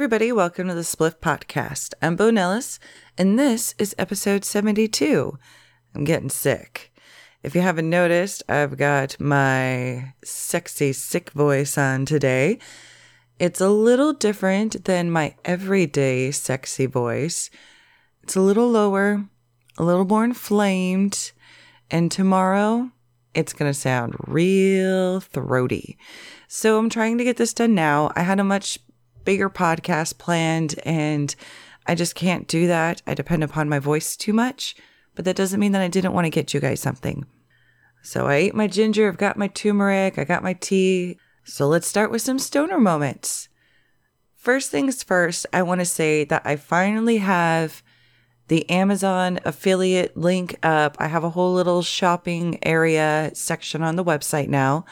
Everybody, welcome to the Spliff Podcast. I'm Bo Nellis, and this is episode 72. I'm getting sick. If you haven't noticed, I've got my sexy, sick voice on today. It's a little different than my everyday sexy voice. It's a little lower, a little more inflamed, and tomorrow it's going to sound real throaty. So I'm trying to get this done now. I had a much bigger podcast planned and I just can't do that. I depend upon my voice too much, but that doesn't mean that I didn't want to get you guys something. So I ate my ginger, I've got my turmeric, I got my tea. So let's start with some stoner moments. First things first, I want to say that I finally have the Amazon affiliate link up. I have a whole little shopping area section on the website now.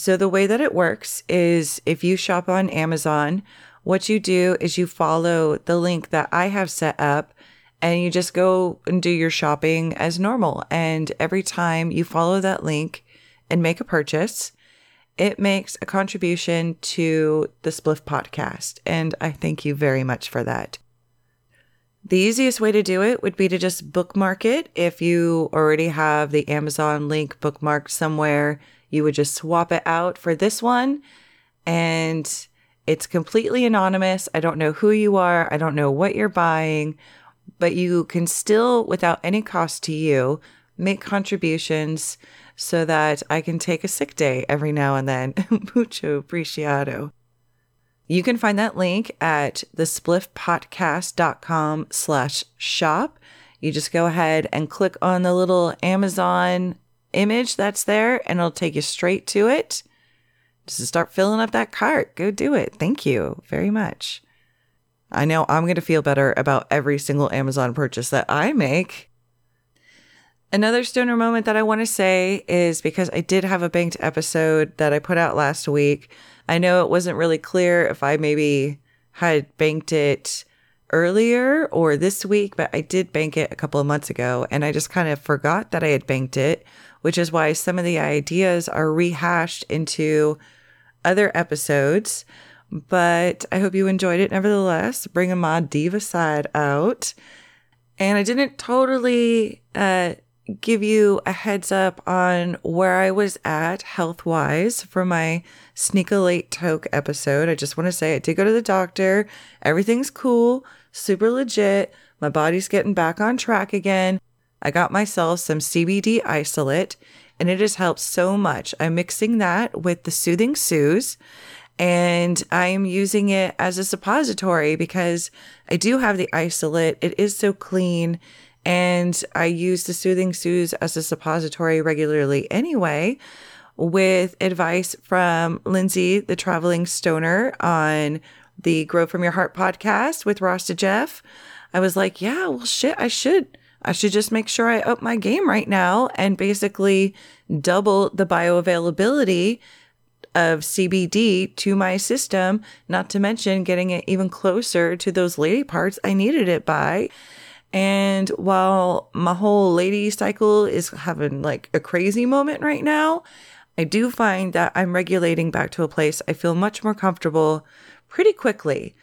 So, the way that it works is if you shop on Amazon, what you do is you follow the link that I have set up and you just go and do your shopping as normal. And every time you follow that link and make a purchase, it makes a contribution to the Spliff podcast. And I thank you very much for that. The easiest way to do it would be to just bookmark it. If you already have the Amazon link bookmarked somewhere, you would just swap it out for this one. And it's completely anonymous. I don't know who you are. I don't know what you're buying, but you can still, without any cost to you, make contributions so that I can take a sick day every now and then. Mucho apreciado. You can find that link at thespliffpotcast.com slash shop. You just go ahead and click on the little Amazon image that's there and it'll take you straight to it. Just start filling up that cart. Go do it. Thank you very much. I know I'm going to feel better about every single Amazon purchase that I make. Another stoner moment that I want to say is because I did have a banked episode that I put out last week. I know it wasn't really clear if I maybe had banked it earlier or this week, but I did bank it a couple of months ago and I just kind of forgot that I had banked it which is why some of the ideas are rehashed into other episodes. But I hope you enjoyed it nevertheless, bringing my diva side out. And I didn't totally uh, give you a heads up on where I was at health wise for my sneak a late toke episode. I just want to say I did go to the doctor. Everything's cool, super legit. My body's getting back on track again. I got myself some CBD isolate and it has helped so much. I'm mixing that with the Soothing Suze and I am using it as a suppository because I do have the isolate. It is so clean and I use the Soothing Suze as a suppository regularly anyway with advice from Lindsay, the traveling stoner on the Grow From Your Heart podcast with Rasta Jeff. I was like, yeah, well, shit, I should I should just make sure I up my game right now and basically double the bioavailability of CBD to my system, not to mention getting it even closer to those lady parts I needed it by. And while my whole lady cycle is having like a crazy moment right now, I do find that I'm regulating back to a place I feel much more comfortable pretty quickly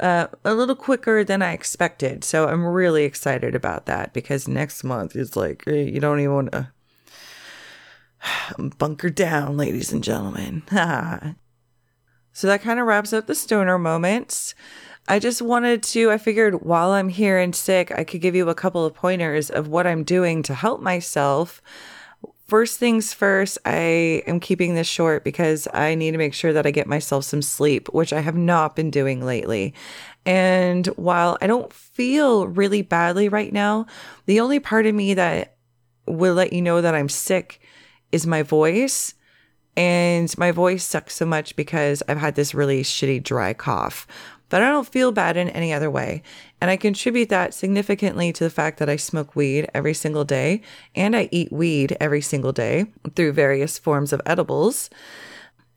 uh, a little quicker than I expected. So I'm really excited about that because next month is like, eh, you don't even want to bunker down, ladies and gentlemen. so that kind of wraps up the stoner moments. I just wanted to, I figured while I'm here and sick, I could give you a couple of pointers of what I'm doing to help myself. First things first, I am keeping this short because I need to make sure that I get myself some sleep, which I have not been doing lately. And while I don't feel really badly right now, the only part of me that will let you know that I'm sick is my voice. And my voice sucks so much because I've had this really shitty dry cough but I don't feel bad in any other way. And I contribute that significantly to the fact that I smoke weed every single day and I eat weed every single day through various forms of edibles.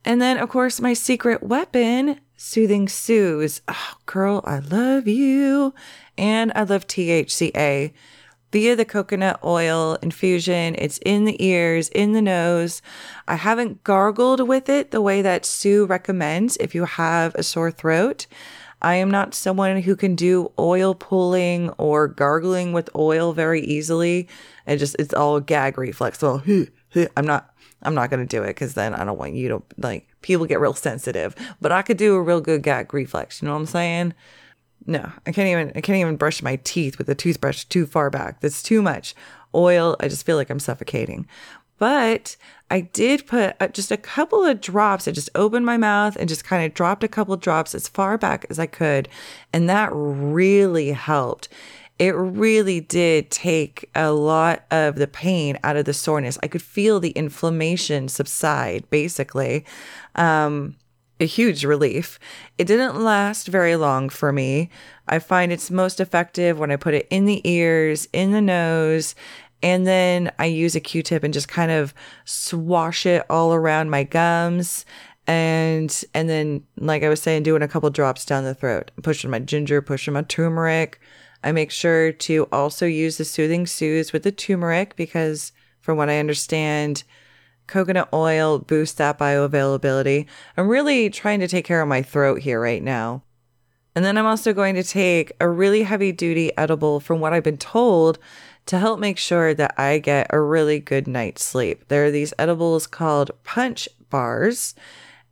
And then, of course, my secret weapon, Soothing Suze. Oh, girl, I love you. And I love THCA via the coconut oil infusion. It's in the ears, in the nose. I haven't gargled with it the way that Sue recommends if you have a sore throat. I am not someone who can do oil pulling or gargling with oil very easily. It just it's all gag reflex. So I'm not I'm not gonna do it because then I don't want you to like people get real sensitive. But I could do a real good gag reflex. You know what I'm saying? No, I can't even I can't even brush my teeth with the toothbrush too far back. That's too much oil. I just feel like I'm suffocating. But I did put uh, just a couple of drops. I just opened my mouth and just kind of dropped a couple drops as far back as I could. And that really helped. It really did take a lot of the pain out of the soreness. I could feel the inflammation subside, basically. Um, a huge relief. It didn't last very long for me. I find it's most effective when I put it in the ears, in the nose, and then I use a Q tip and just kind of swash it all around my gums. And and then, like I was saying, doing a couple drops down the throat, pushing my ginger, pushing my turmeric. I make sure to also use the Soothing Suze with the turmeric because, from what I understand, coconut oil boosts that bioavailability. I'm really trying to take care of my throat here right now. And then I'm also going to take a really heavy duty edible from what I've been told to help make sure that I get a really good night's sleep. There are these edibles called punch bars.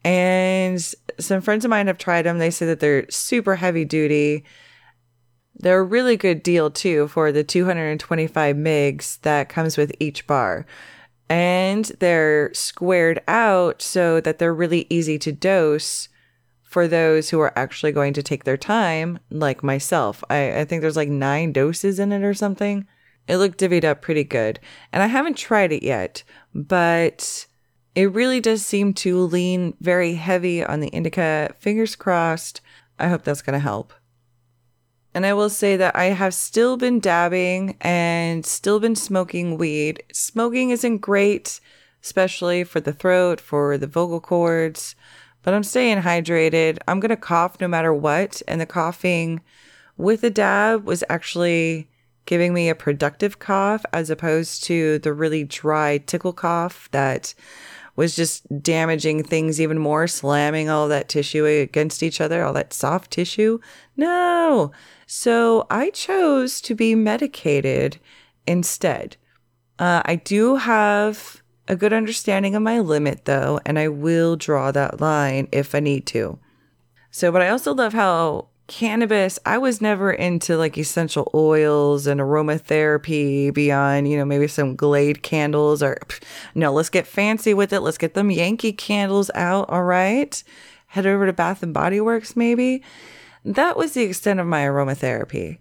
And some friends of mine have tried them. They say that they're super heavy duty. They're a really good deal too for the 225 migs that comes with each bar. And they're squared out so that they're really easy to dose for those who are actually going to take their time, like myself. I, I think there's like nine doses in it or something. It looked divvied up pretty good. And I haven't tried it yet, but it really does seem to lean very heavy on the indica. Fingers crossed. I hope that's going to help. And I will say that I have still been dabbing and still been smoking weed. Smoking isn't great, especially for the throat, for the vocal cords, but I'm staying hydrated. I'm going to cough no matter what. And the coughing with the dab was actually giving me a productive cough as opposed to the really dry tickle cough that was just damaging things even more, slamming all that tissue against each other, all that soft tissue. No. So I chose to be medicated instead. Uh, I do have a good understanding of my limit though, and I will draw that line if I need to. So, but I also love how cannabis, I was never into like essential oils and aromatherapy beyond, you know, maybe some Glade candles or no, let's get fancy with it. Let's get them Yankee candles out. All right. Head over to Bath and Body Works, maybe. That was the extent of my aromatherapy.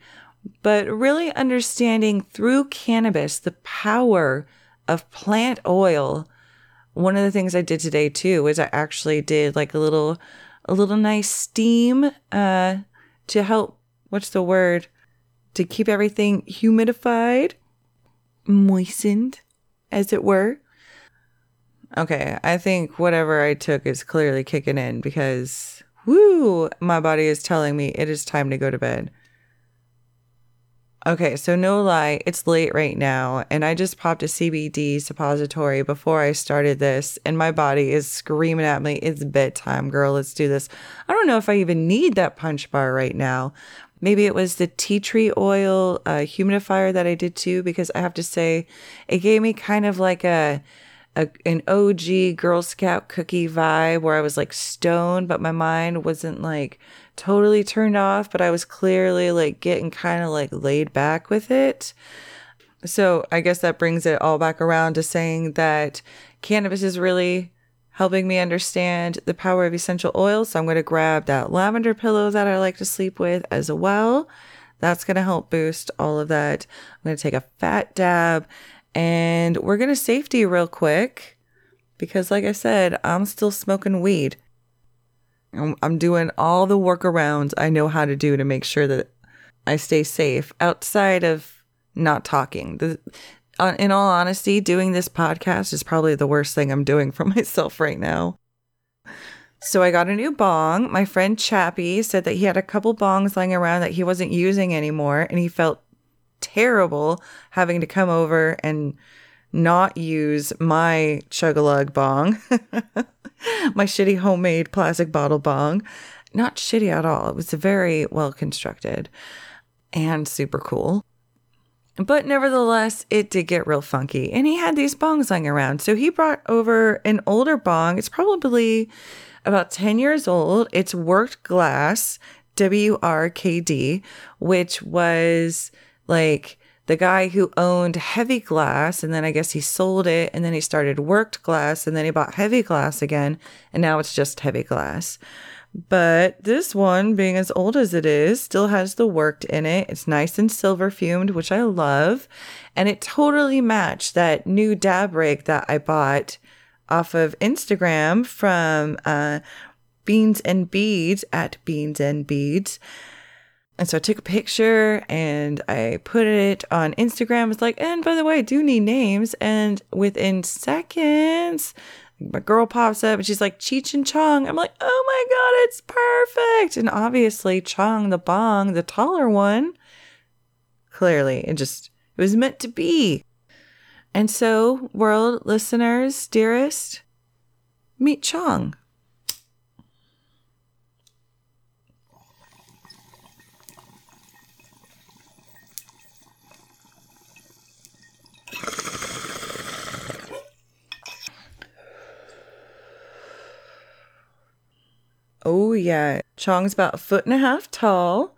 But really understanding through cannabis the power of plant oil. One of the things I did today too was I actually did like a little a little nice steam uh to help, what's the word? To keep everything humidified, moistened, as it were. Okay, I think whatever I took is clearly kicking in because, whoo, my body is telling me it is time to go to bed. Okay, so no lie, it's late right now, and I just popped a CBD suppository before I started this, and my body is screaming at me, It's bedtime, girl, let's do this. I don't know if I even need that punch bar right now. Maybe it was the tea tree oil uh, humidifier that I did too, because I have to say, it gave me kind of like a a, an OG Girl Scout cookie vibe where I was like stoned, but my mind wasn't like totally turned off, but I was clearly like getting kind of like laid back with it. So I guess that brings it all back around to saying that cannabis is really helping me understand the power of essential oils. So I'm going to grab that lavender pillow that I like to sleep with as well. That's going to help boost all of that. I'm going to take a fat dab and we're going to safety real quick because, like I said, I'm still smoking weed. I'm, doing all the workarounds I know how to do to make sure that I stay safe outside of not talking. The, in all honesty, doing this podcast is probably the worst thing I'm doing for myself right now. So I got a new bong. My friend Chappie said that he had a couple bongs lying around that he wasn't using anymore, and he felt terrible having to come over and not use my chug-a-lug bong, my shitty homemade plastic bottle bong. not shitty at all. It was very well constructed and super cool. But nevertheless, it did get real funky. And he had these bongs lying around. So he brought over an older bong. It's probably about 10 years old. It's worked glass, WRKD, which was like the guy who owned heavy glass. And then I guess he sold it. And then he started worked glass. And then he bought heavy glass again. And now it's just heavy glass. But this one, being as old as it is, still has the worked in it. It's nice and silver fumed, which I love. And it totally matched that new dab rig that I bought off of Instagram from uh, Beans and Beads at Beans and Beads. And so I took a picture and I put it on Instagram. It's like, and by the way, I do need names. And within seconds, my girl pops up and she's like Cheech and Chong. I'm like, oh my god, it's perfect. And obviously, Chong the bong, the taller one, clearly it just it was meant to be. And so, world listeners, dearest, meet Chong. Oh, yeah. Chong's about a foot and a half tall.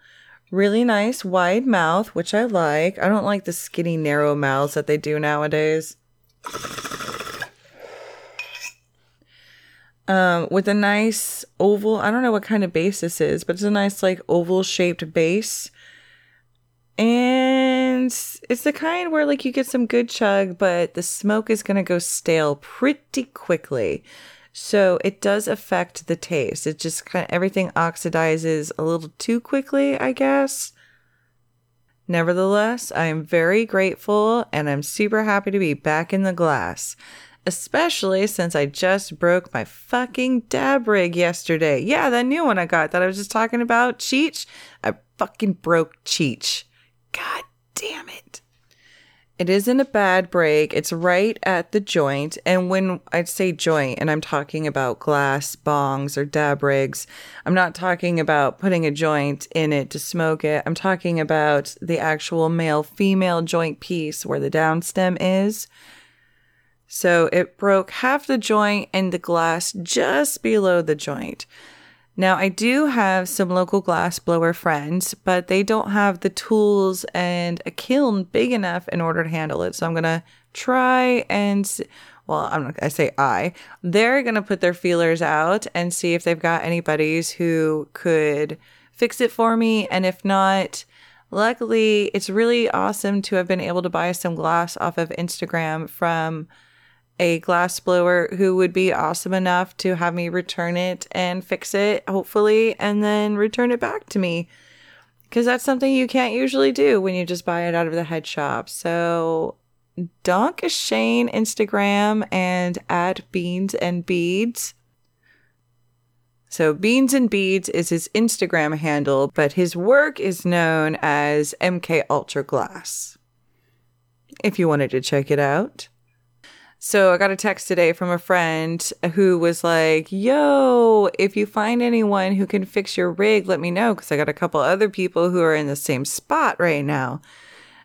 Really nice wide mouth, which I like. I don't like the skinny, narrow mouths that they do nowadays. Um, with a nice oval, I don't know what kind of base this is, but it's a nice, like, oval shaped base. And it's the kind where, like, you get some good chug, but the smoke is going to go stale pretty quickly. So it does affect the taste. It just kind of everything oxidizes a little too quickly, I guess. Nevertheless, I am very grateful and I'm super happy to be back in the glass. Especially since I just broke my fucking dab rig yesterday. Yeah, that new one I got that I was just talking about, Cheech. I fucking broke Cheech. God damn it. It isn't a bad break. It's right at the joint. And when I say joint, and I'm talking about glass bongs or dab rigs, I'm not talking about putting a joint in it to smoke it. I'm talking about the actual male female joint piece where the downstem is. So it broke half the joint and the glass just below the joint. Now, I do have some local glass blower friends, but they don't have the tools and a kiln big enough in order to handle it. So I'm going to try and, well, I'm I say I, they're going to put their feelers out and see if they've got any buddies who could fix it for me. And if not, luckily, it's really awesome to have been able to buy some glass off of Instagram from a glass blower who would be awesome enough to have me return it and fix it, hopefully, and then return it back to me. Because that's something you can't usually do when you just buy it out of the head shop. So, Donk Shane Instagram and at Beans and Beads. So, Beans and Beads is his Instagram handle, but his work is known as MK Ultra Glass. If you wanted to check it out. So I got a text today from a friend who was like, Yo, if you find anyone who can fix your rig, let me know. Cause I got a couple other people who are in the same spot right now.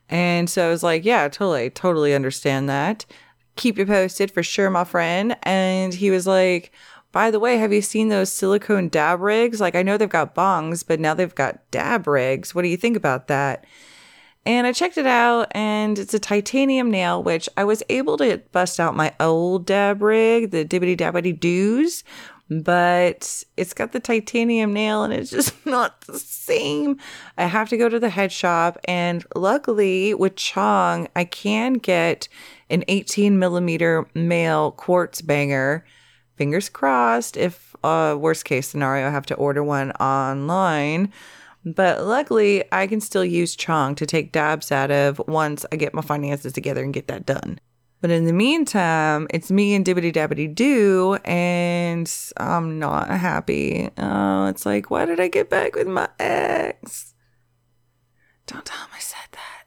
And so I was like, Yeah, totally, totally understand that. Keep you posted for sure, my friend. And he was like, by the way, have you seen those silicone dab rigs? Like, I know they've got bongs, but now they've got dab rigs. What do you think about that? And I checked it out, and it's a titanium nail, which I was able to bust out my old dab rig, the Dibbity Dabbity Doos, but it's got the titanium nail and it's just not the same. I have to go to the head shop, and luckily with Chong, I can get an 18 millimeter male quartz banger. Fingers crossed, if uh, worst case scenario, I have to order one online. But luckily, I can still use Chong to take dabs out of once I get my finances together and get that done. But in the meantime, it's me and Dibbity Dabbity Doo, and I'm not happy. Oh, it's like, why did I get back with my ex? Don't tell him I said that.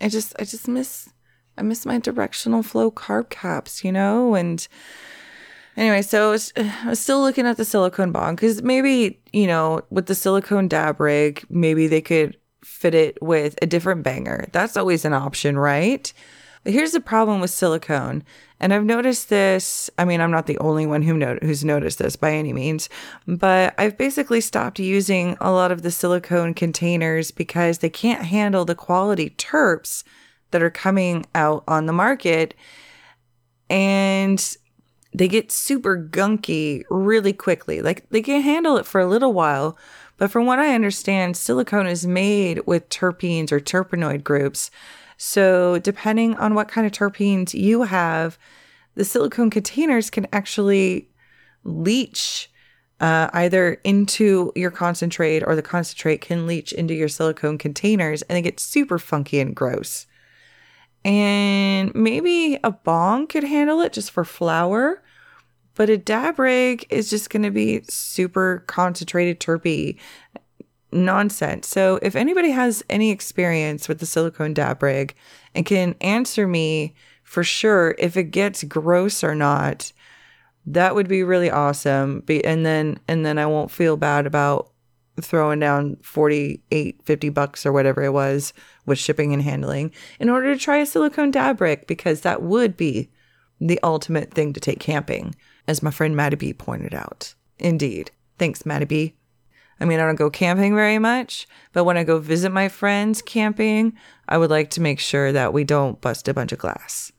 I just, I just miss, I miss my directional flow carb caps, you know, and Anyway, so I was, I was still looking at the silicone bong because maybe, you know, with the silicone dab rig, maybe they could fit it with a different banger. That's always an option, right? But here's the problem with silicone. And I've noticed this. I mean, I'm not the only one who who's noticed this by any means, but I've basically stopped using a lot of the silicone containers because they can't handle the quality terps that are coming out on the market. And they get super gunky really quickly. Like they can handle it for a little while, but from what I understand, silicone is made with terpenes or terpenoid groups. So, depending on what kind of terpenes you have, the silicone containers can actually leach uh, either into your concentrate or the concentrate can leach into your silicone containers and they get super funky and gross. And maybe a bong could handle it just for flower, but a dab rig is just going to be super concentrated terpy nonsense. So if anybody has any experience with the silicone dab rig and can answer me for sure if it gets gross or not, that would be really awesome. Be, and then and then I won't feel bad about throwing down 48 50 bucks or whatever it was with shipping and handling in order to try a silicone dab rig because that would be the ultimate thing to take camping as my friend Maddie B pointed out. Indeed. Thanks, Maddie B. I mean, I don't go camping very much, but when I go visit my friends camping, I would like to make sure that we don't bust a bunch of glass.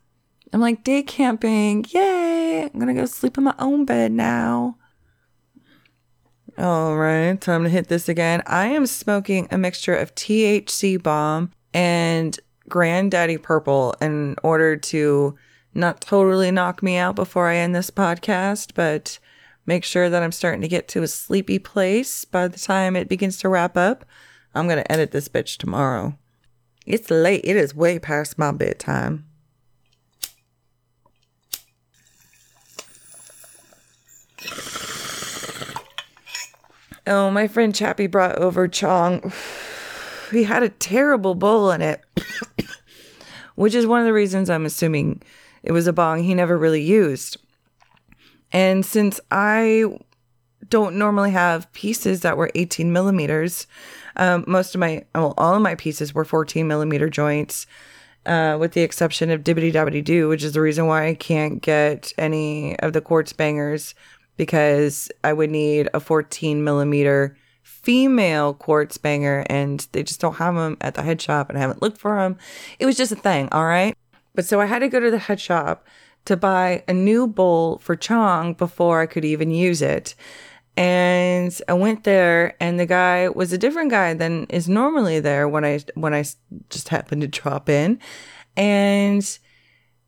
I'm like, day camping, yay! I'm gonna go sleep in my own bed now. All right, time to hit this again. I am smoking a mixture of THC bomb and Granddaddy Purple in order to not totally knock me out before I end this podcast, but make sure that I'm starting to get to a sleepy place by the time it begins to wrap up. I'm going to edit this bitch tomorrow. It's late. It is way past my bedtime. Oh, my friend Chappie brought over Chong. He had a terrible bowl in it, which is one of the reasons I'm assuming it was a bong he never really used. And since I don't normally have pieces that were 18 millimeters, um, most of my, well, all of my pieces were 14 millimeter joints, uh, with the exception of Dibbity Dabbity Doo, which is the reason why I can't get any of the quartz bangers because I would need a 14 millimeter female quartz banger and they just don't have them at the head shop and I haven't looked for them. It was just a thing, all right? But so I had to go to the head shop to buy a new bowl for Chong before I could even use it. And I went there and the guy was a different guy than is normally there when I when I just happened to drop in. And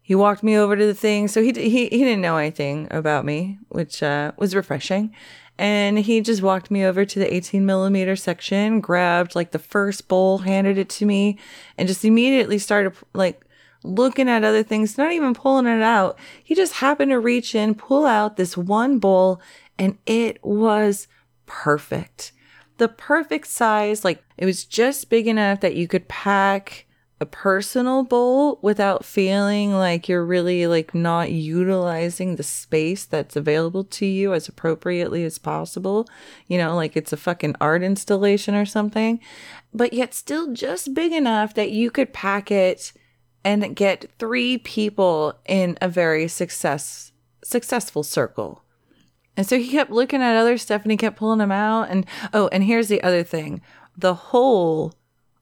he walked me over to the thing. So he he he didn't know anything about me, which uh, was refreshing. And he just walked me over to the 18 millimeter section, grabbed like the first bowl, handed it to me, and just immediately started like looking at other things, not even pulling it out. He just happened to reach in, pull out this one bowl, and it was perfect. The perfect size, like it was just big enough that you could pack a personal bowl without feeling like you're really like not utilizing the space that's available to you as appropriately as possible. You know, like it's a fucking art installation or something, but yet still just big enough that you could pack it and get three people in a very success successful circle. And so he kept looking at other stuff and he kept pulling them out. And oh, and here's the other thing the hole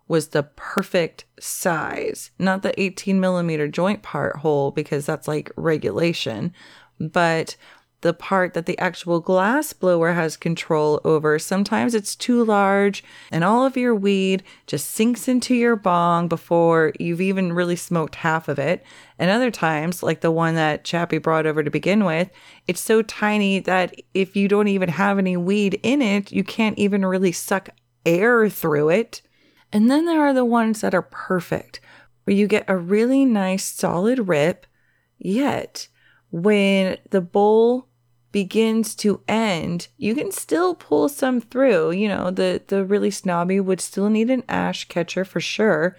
was the perfect size, not the 18 millimeter joint part hole, because that's like regulation, but the part that the actual glass blower has control over. Sometimes it's too large and all of your weed just sinks into your bong before you've even really smoked half of it. And other times, like the one that Chappie brought over to begin with, it's so tiny that if you don't even have any weed in it, you can't even really suck air through it. And then there are the ones that are perfect, where you get a really nice solid rip, yet when the bowl begins to end, you can still pull some through. You know, the the really snobby would still need an ash catcher for sure,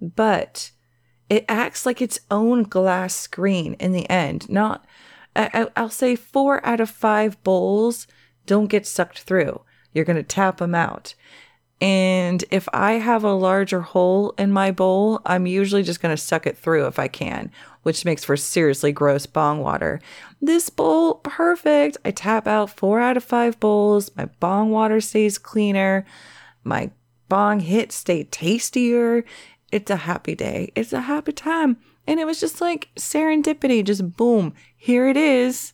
but it acts like its own glass screen in the end. Not I, I'll say four out of five bowls don't get sucked through. You're going to tap them out. And if I have a larger hole in my bowl, I'm usually just going to suck it through if I can, which makes for seriously gross bong water. This bowl, perfect. I tap out four out of five bowls. My bong water stays cleaner. My bong hits stay tastier. It's a happy day. It's a happy time. And it was just like serendipity, just boom, here it is.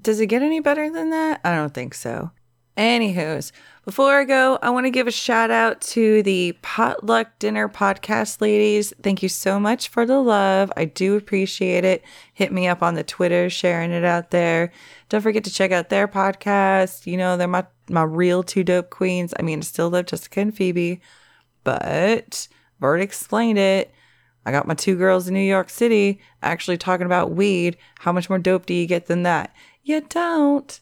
Does it get any better than that? I don't think so. Anywho's, before I go, I want to give a shout out to the Potluck Dinner Podcast ladies. Thank you so much for the love. I do appreciate it. Hit me up on the Twitter, sharing it out there. Don't forget to check out their podcast. You know, they're my, my real two dope queens. I mean, I still love Jessica and Phoebe, but I've already explained it. I got my two girls in New York City actually talking about weed. How much more dope do you get than that? You don't.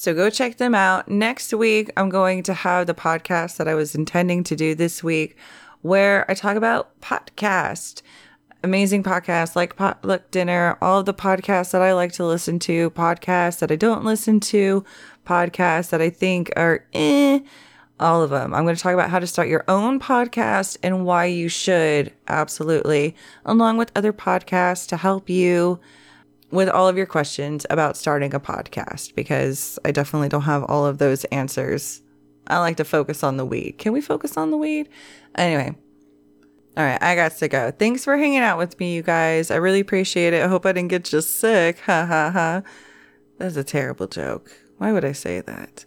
So go check them out. Next week, I'm going to have the podcast that I was intending to do this week where I talk about podcast. Amazing podcasts like Potluck Dinner, all of the podcasts that I like to listen to, podcasts that I don't listen to, podcasts that I think are eh, all of them. I'm going to talk about how to start your own podcast and why you should, absolutely, along with other podcasts to help you with all of your questions about starting a podcast because I definitely don't have all of those answers. I like to focus on the weed. Can we focus on the weed? Anyway. All right, I got to go. Thanks for hanging out with me, you guys. I really appreciate it. I hope I didn't get you sick. Ha ha ha. That's a terrible joke. Why would I say that?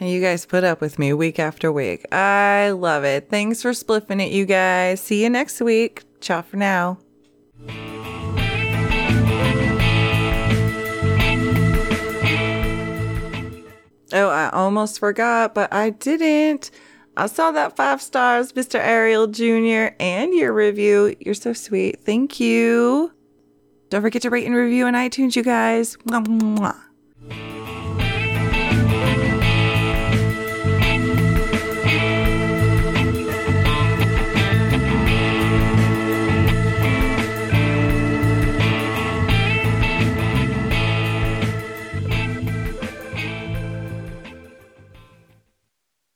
And you guys put up with me week after week. I love it. Thanks for spliffing it, you guys. See you next week. Ciao for now. Oh, I almost forgot, but I didn't. I saw that five stars, Mr. Ariel Jr., and your review. You're so sweet. Thank you. Don't forget to rate and review on iTunes, you guys. Mwah, mwah.